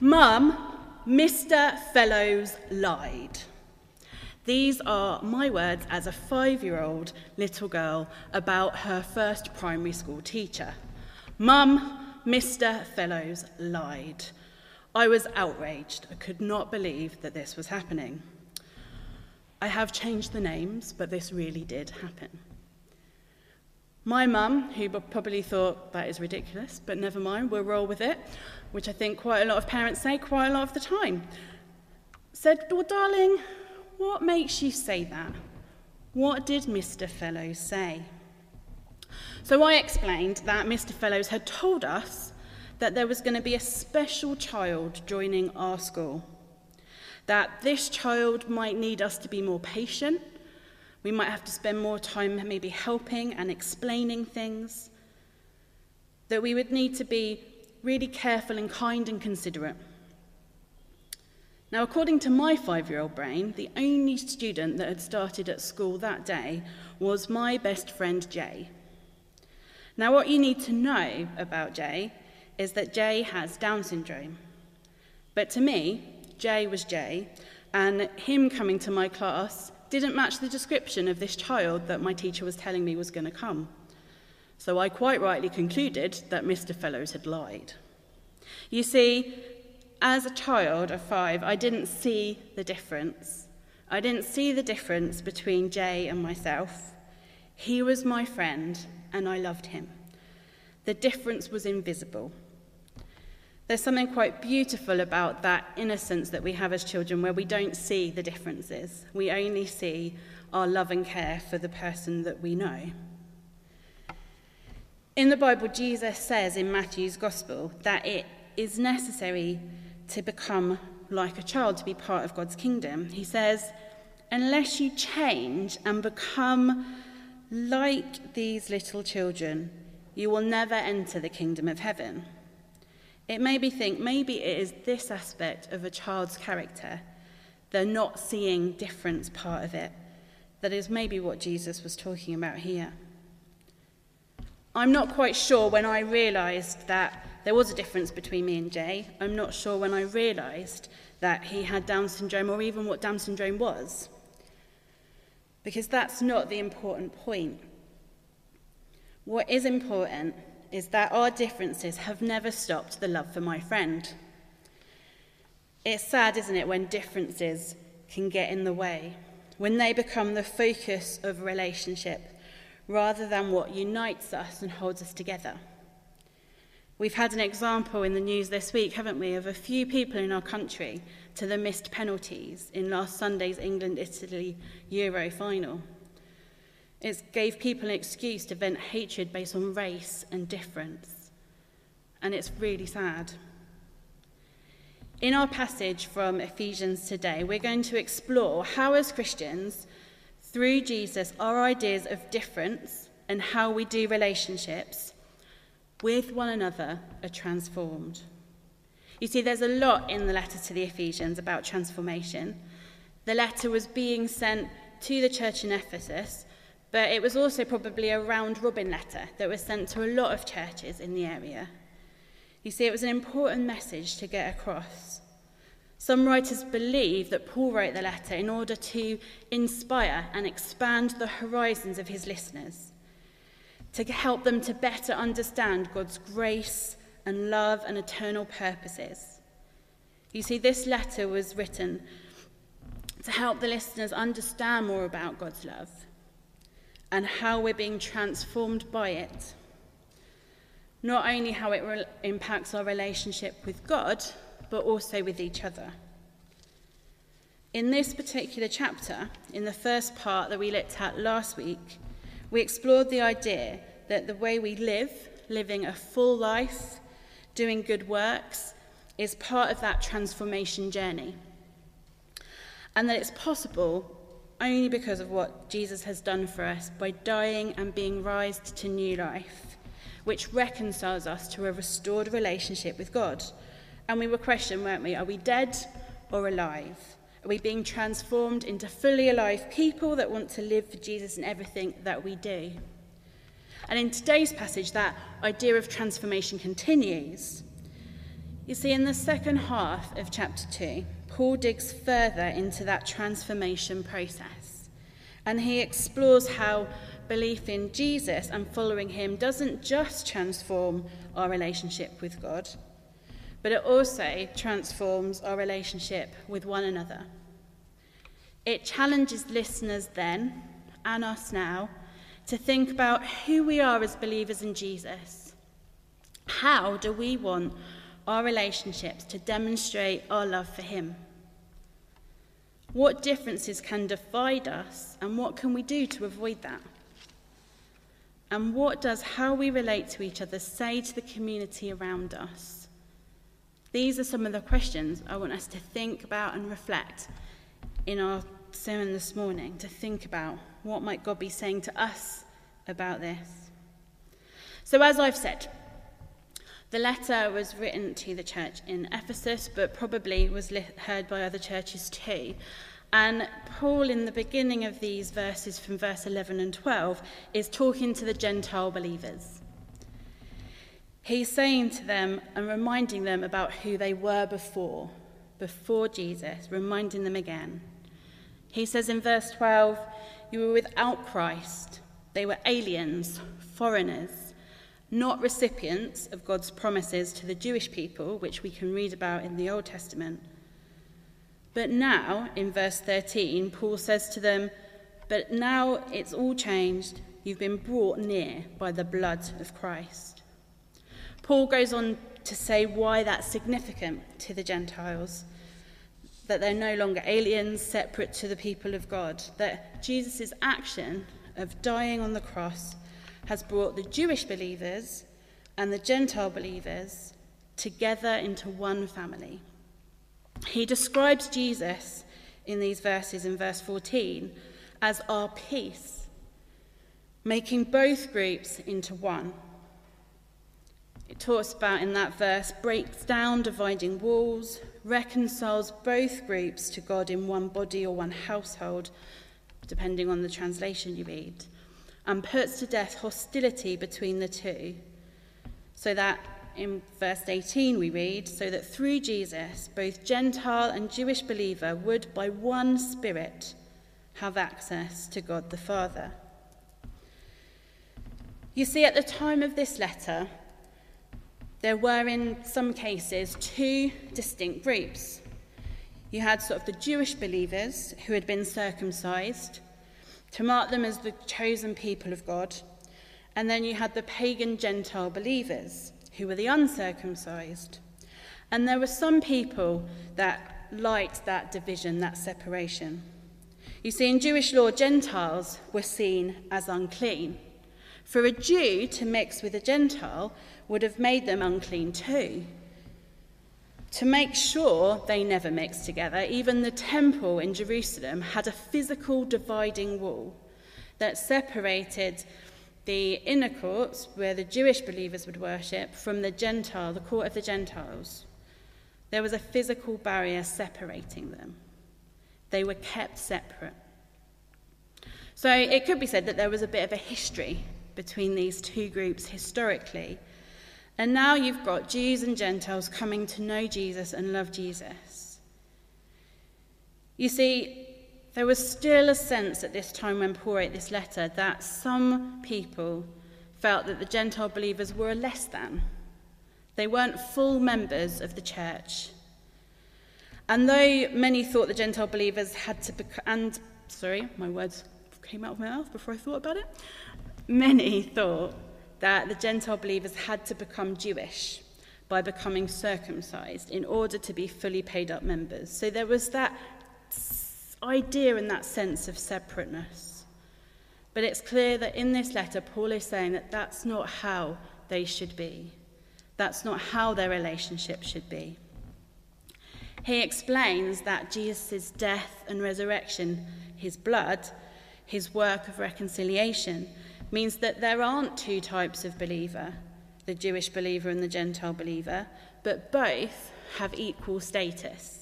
Mum, Mr. Fellows lied. These are my words as a five year old little girl about her first primary school teacher. Mum, Mr. Fellows lied. I was outraged. I could not believe that this was happening. I have changed the names, but this really did happen. My mum, who probably thought that is ridiculous, but never mind, we'll roll with it, which I think quite a lot of parents say quite a lot of the time, said, Well, darling, what makes you say that? What did Mr. Fellows say? So I explained that Mr. Fellows had told us that there was going to be a special child joining our school. That this child might need us to be more patient. We might have to spend more time maybe helping and explaining things. That we would need to be really careful and kind and considerate. Now, according to my five year old brain, the only student that had started at school that day was my best friend Jay. Now, what you need to know about Jay is that Jay has Down syndrome. But to me, Jay was Jay, and him coming to my class didn't match the description of this child that my teacher was telling me was going to come. So I quite rightly concluded that Mr. Fellows had lied. You see, as a child of five, I didn't see the difference. I didn't see the difference between Jay and myself. He was my friend, and I loved him. The difference was invisible. There's something quite beautiful about that innocence that we have as children where we don't see the differences. We only see our love and care for the person that we know. In the Bible, Jesus says in Matthew's Gospel that it is necessary to become like a child, to be part of God's kingdom. He says, Unless you change and become like these little children, you will never enter the kingdom of heaven. It made me think maybe it is this aspect of a child's character, the not seeing difference part of it, that is maybe what Jesus was talking about here. I'm not quite sure when I realised that there was a difference between me and Jay. I'm not sure when I realised that he had Down syndrome or even what Down syndrome was. Because that's not the important point. What is important is that our differences have never stopped the love for my friend. It's sad, isn't it, when differences can get in the way, when they become the focus of a relationship rather than what unites us and holds us together. We've had an example in the news this week, haven't we, of a few people in our country to the missed penalties in last Sunday's England Italy Euro final. It gave people an excuse to vent hatred based on race and difference. And it's really sad. In our passage from Ephesians today, we're going to explore how, as Christians, through Jesus, our ideas of difference and how we do relationships with one another are transformed. You see, there's a lot in the letter to the Ephesians about transformation. The letter was being sent to the church in Ephesus, but it was also probably a round robin letter that was sent to a lot of churches in the area. You see, it was an important message to get across. Some writers believe that Paul wrote the letter in order to inspire and expand the horizons of his listeners to help them to better understand God's grace and love and eternal purposes. You see, this letter was written to help the listeners understand more about God's love and how we're being transformed by it. Not only how it re- impacts our relationship with God, but also with each other. In this particular chapter, in the first part that we looked at last week, we explored the idea that the way we live, living a full life, doing good works, is part of that transformation journey. And that it's possible only because of what Jesus has done for us by dying and being raised to new life, which reconciles us to a restored relationship with God. And we were questioned, weren't we? Are we dead or alive? Are we being transformed into fully alive people that want to live for Jesus in everything that we do? And in today's passage, that idea of transformation continues. You see, in the second half of chapter 2, Paul digs further into that transformation process. And he explores how belief in Jesus and following him doesn't just transform our relationship with God, but it also transforms our relationship with one another. It challenges listeners then and us now to think about who we are as believers in Jesus. How do we want our relationships to demonstrate our love for Him? What differences can divide us, and what can we do to avoid that? And what does how we relate to each other say to the community around us? These are some of the questions I want us to think about and reflect in our sermon this morning, to think about what might God be saying to us about this. So, as I've said, the letter was written to the church in Ephesus, but probably was heard by other churches too. And Paul, in the beginning of these verses from verse 11 and 12, is talking to the Gentile believers. He's saying to them and reminding them about who they were before, before Jesus, reminding them again. He says in verse 12, You were without Christ, they were aliens, foreigners, not recipients of God's promises to the Jewish people, which we can read about in the Old Testament but now, in verse 13, Paul says to them, But now it's all changed. You've been brought near by the blood of Christ. Paul goes on to say why that's significant to the Gentiles that they're no longer aliens separate to the people of God, that Jesus' action of dying on the cross has brought the Jewish believers and the Gentile believers together into one family. He describes Jesus in these verses in verse 14 as our peace, making both groups into one. It talks about in that verse breaks down dividing walls, reconciles both groups to God in one body or one household, depending on the translation you read, and puts to death hostility between the two, so that in verse 18 we read, so that through Jesus, both Gentile and Jewish believer would by one Spirit have access to God the Father. You see, at the time of this letter, there were in some cases two distinct groups. You had sort of the Jewish believers who had been circumcised to mark them as the chosen people of God. And then you had the pagan Gentile believers, who were the uncircumcised. And there were some people that liked that division, that separation. You see, in Jewish law, Gentiles were seen as unclean. For a Jew to mix with a Gentile would have made them unclean too. To make sure they never mixed together, even the temple in Jerusalem had a physical dividing wall that separated the inner courts, where the Jewish believers would worship, from the Gentile, the court of the Gentiles. There was a physical barrier separating them. They were kept separate. So it could be said that there was a bit of a history between these two groups historically. And now you've got Jews and Gentiles coming to know Jesus and love Jesus. You see, there was still a sense at this time when Paul wrote this letter that some people felt that the Gentile believers were a less than. They weren't full members of the church. And though many thought the Gentile believers had to become, and sorry, my words came out of my mouth before I thought about it. Many thought that the Gentile believers had to become Jewish by becoming circumcised in order to be fully paid up members. So there was that idea and that sense of separateness. But it's clear that in this letter, Paul is saying that that's not how they should be. That's not how their relationship should be. He explains that Jesus' death and resurrection, his blood, his work of reconciliation, means that there aren't two types of believer, the Jewish believer and the Gentile believer, but both have equal status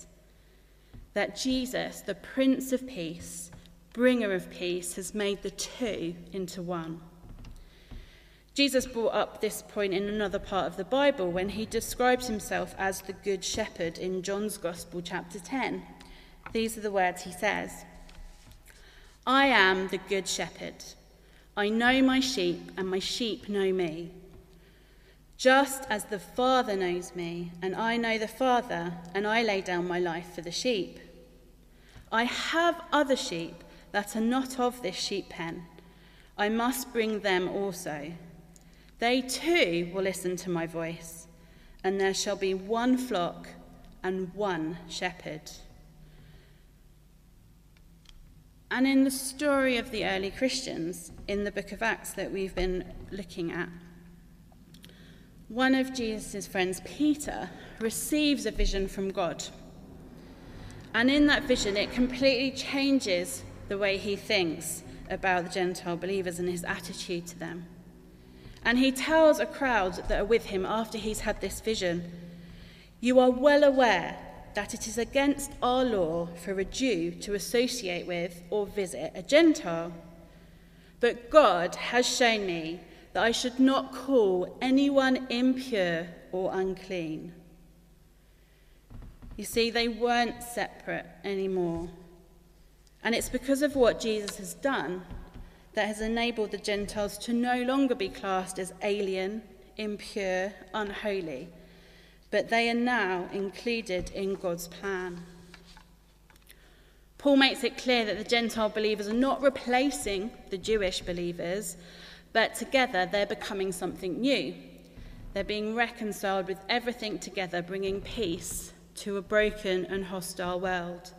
that Jesus, the Prince of Peace, bringer of peace, has made the two into one. Jesus brought up this point in another part of the Bible when he describes himself as the Good Shepherd in John's Gospel, chapter 10. These are the words he says I am the Good Shepherd. I know my sheep, and my sheep know me. Just as the Father knows me, and I know the Father, and I lay down my life for the sheep. I have other sheep that are not of this sheep pen. I must bring them also. They too will listen to my voice, and there shall be one flock and one shepherd. And in the story of the early Christians in the book of Acts that we've been looking at, one of Jesus' friends, Peter, receives a vision from God. And in that vision, it completely changes the way he thinks about the Gentile believers and his attitude to them. And he tells a crowd that are with him after he's had this vision You are well aware that it is against our law for a Jew to associate with or visit a Gentile. But God has shown me that I should not call anyone impure or unclean. You see, they weren't separate anymore. And it's because of what Jesus has done that has enabled the Gentiles to no longer be classed as alien, impure, unholy, but they are now included in God's plan. Paul makes it clear that the Gentile believers are not replacing the Jewish believers, but together they're becoming something new. They're being reconciled with everything together, bringing peace to a broken and hostile world.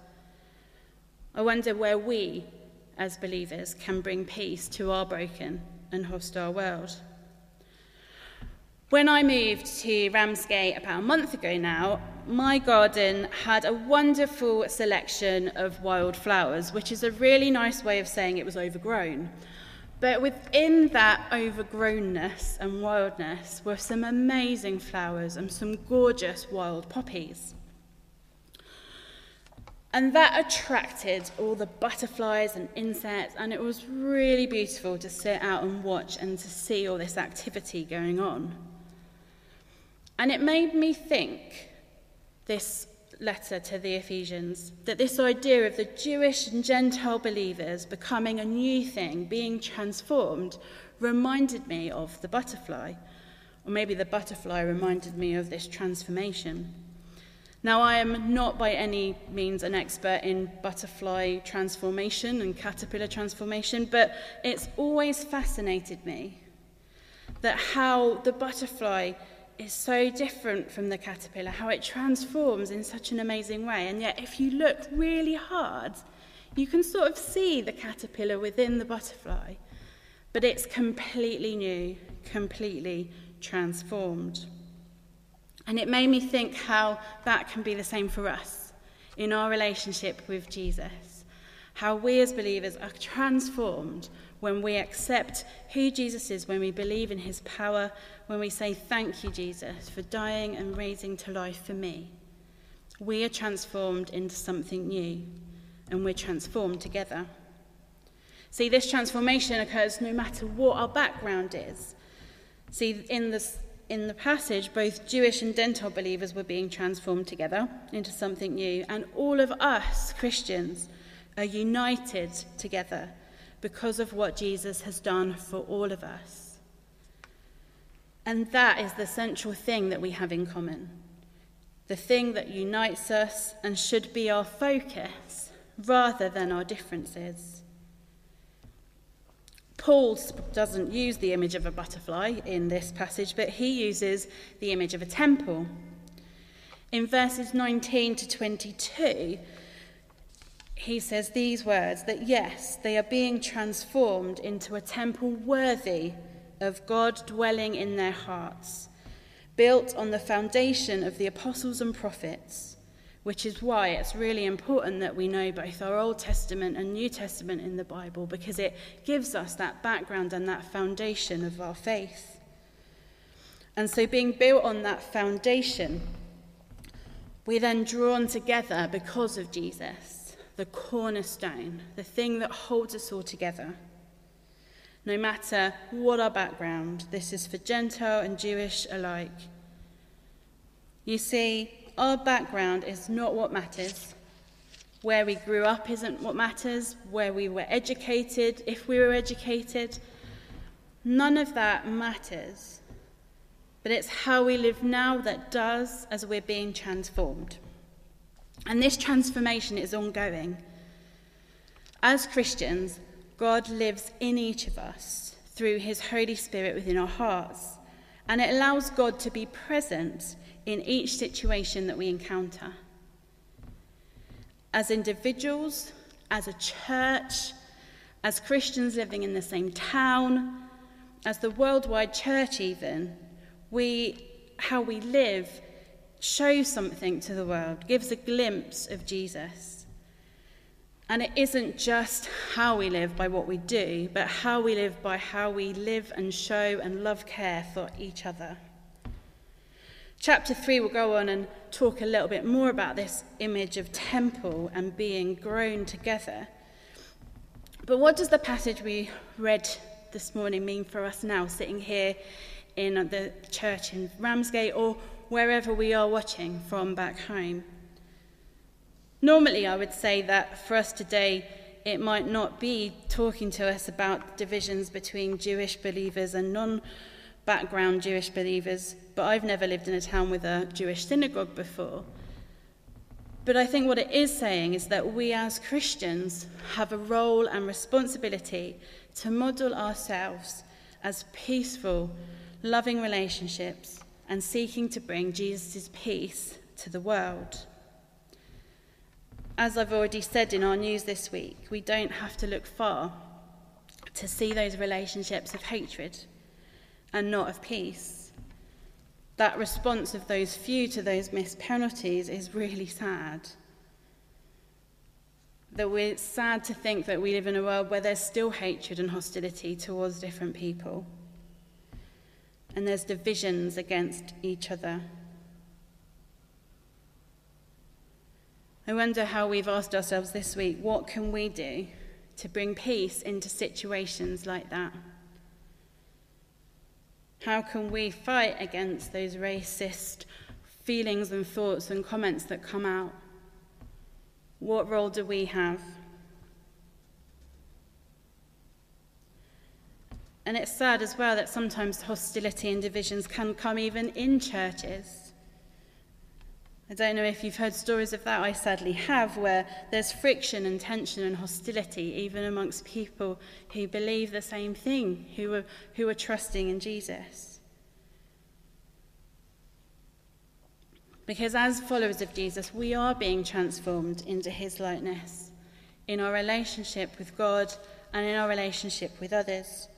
I wonder where we as believers can bring peace to our broken and hostile world. When I moved to Ramsgate about a month ago now, my garden had a wonderful selection of wild flowers, which is a really nice way of saying it was overgrown. But within that overgrownness and wildness were some amazing flowers and some gorgeous wild poppies. And that attracted all the butterflies and insects, and it was really beautiful to sit out and watch and to see all this activity going on. And it made me think, this letter to the Ephesians, that this idea of the Jewish and Gentile believers becoming a new thing, being transformed, reminded me of the butterfly. Or maybe the butterfly reminded me of this transformation. Now, I am not by any means an expert in butterfly transformation and caterpillar transformation, but it's always fascinated me that how the butterfly is so different from the caterpillar, how it transforms in such an amazing way. And yet, if you look really hard, you can sort of see the caterpillar within the butterfly, but it's completely new, completely transformed. And it made me think how that can be the same for us in our relationship with Jesus. How we as believers are transformed when we accept who Jesus is, when we believe in his power, when we say, Thank you, Jesus, for dying and raising to life for me. We are transformed into something new, and we're transformed together. See, this transformation occurs no matter what our background is. See, in this in the passage, both Jewish and Gentile believers were being transformed together into something new, and all of us, Christians, are united together because of what Jesus has done for all of us. And that is the central thing that we have in common. The thing that unites us and should be our focus rather than our differences. Paul doesn't use the image of a butterfly in this passage, but he uses the image of a temple. In verses 19 to 22, he says these words that yes, they are being transformed into a temple worthy of God dwelling in their hearts, built on the foundation of the apostles and prophets which is why it's really important that we know both our Old Testament and New Testament in the Bible because it gives us that background and that foundation of our faith. And so, being built on that foundation, we're then drawn together because of Jesus, the cornerstone, the thing that holds us all together. No matter what our background. This is for Gentile and Jewish alike. You see, our background is not what matters. Where we grew up isn't what matters. Where we were educated, if we were educated, none of that matters. But it's how we live now that does as we're being transformed. And this transformation is ongoing. As Christians, God lives in each of us through his Holy Spirit within our hearts, and it allows God to be present in each situation that we encounter. As individuals, as a church, as Christians living in the same town, as the worldwide church, even, we, how we live shows something to the world, gives a glimpse of Jesus. And it isn't just how we live by what we do, but how we live by how we live and show and love care for each other. Chapter 3 will go on and talk a little bit more about this image of temple and being grown together. But what does the passage we read this morning mean for us now, sitting here in the church in Ramsgate or wherever we are watching from back home? Normally, I would say that for us today, it might not be talking to us about divisions between Jewish believers and non background Jewish believers, but I've never lived in a town with a Jewish synagogue before. But I think what it is saying is that we as Christians have a role and responsibility to model ourselves as peaceful, loving relationships and seeking to bring Jesus' peace to the world. As I've already said in our news this week, we don't have to look far to see those relationships of hatred and not of peace. That response of those few to those missed penalties is really sad. That we're sad to think that we live in a world where there's still hatred and hostility towards different people. And there's divisions against each other. I wonder how we've asked ourselves this week what can we do to bring peace into situations like that? How can we fight against those racist feelings and thoughts and comments that come out? What role do we have? And it's sad as well that sometimes hostility and divisions can come even in churches. I don't know if you've heard stories of that, I sadly have, where there's friction and tension and hostility even amongst people who believe the same thing, who are, who are trusting in Jesus. Because as followers of Jesus, we are being transformed into his likeness in our relationship with God and in our relationship with others.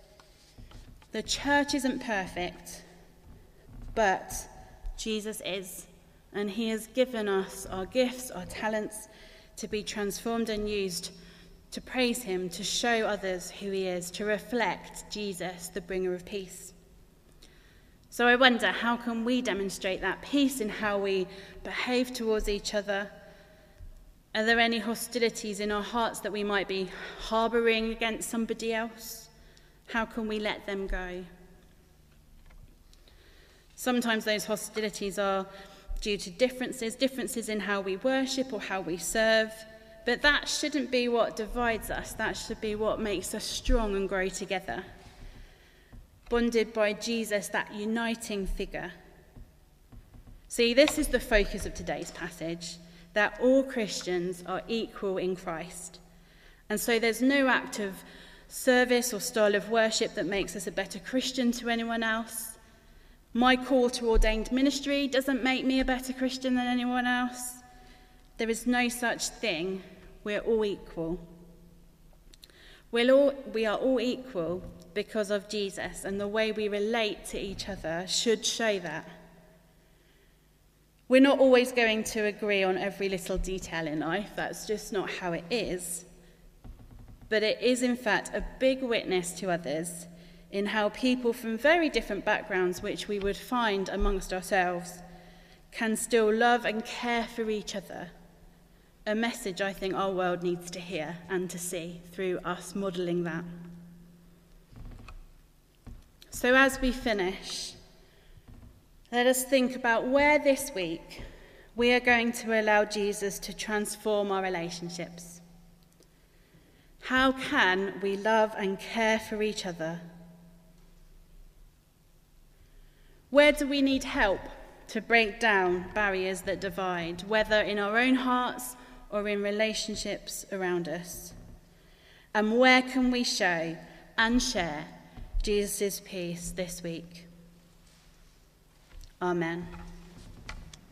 The church isn't perfect, but Jesus is and He has given us our gifts, our talents to be transformed and used to praise Him, to show others who He is, to reflect Jesus, the bringer of peace. So I wonder how can we demonstrate that peace in how we behave towards each other? Are there any hostilities in our hearts that we might be harbouring against somebody else? How can we let them go? Sometimes those hostilities are due to differences, differences in how we worship or how we serve. But that shouldn't be what divides us, that should be what makes us strong and grow together. Bonded by Jesus, that uniting figure. See, this is the focus of today's passage that all Christians are equal in Christ. And so there's no act of service or style of worship that makes us a better Christian to anyone else. My call to ordained ministry doesn't make me a better Christian than anyone else. There is no such thing. We're all equal. We're all, we are all equal because of Jesus, and the way we relate to each other should show that. We're not always going to agree on every little detail in life, that's just not how it is. But it is, in fact, a big witness to others in how people from very different backgrounds, which we would find amongst ourselves, can still love and care for each other. A message I think our world needs to hear and to see through us modelling that. So, as we finish, let us think about where this week we are going to allow Jesus to transform our relationships. How can we love and care for each other? Where do we need help to break down barriers that divide, whether in our own hearts or in relationships around us? And where can we show and share Jesus' peace this week? Amen.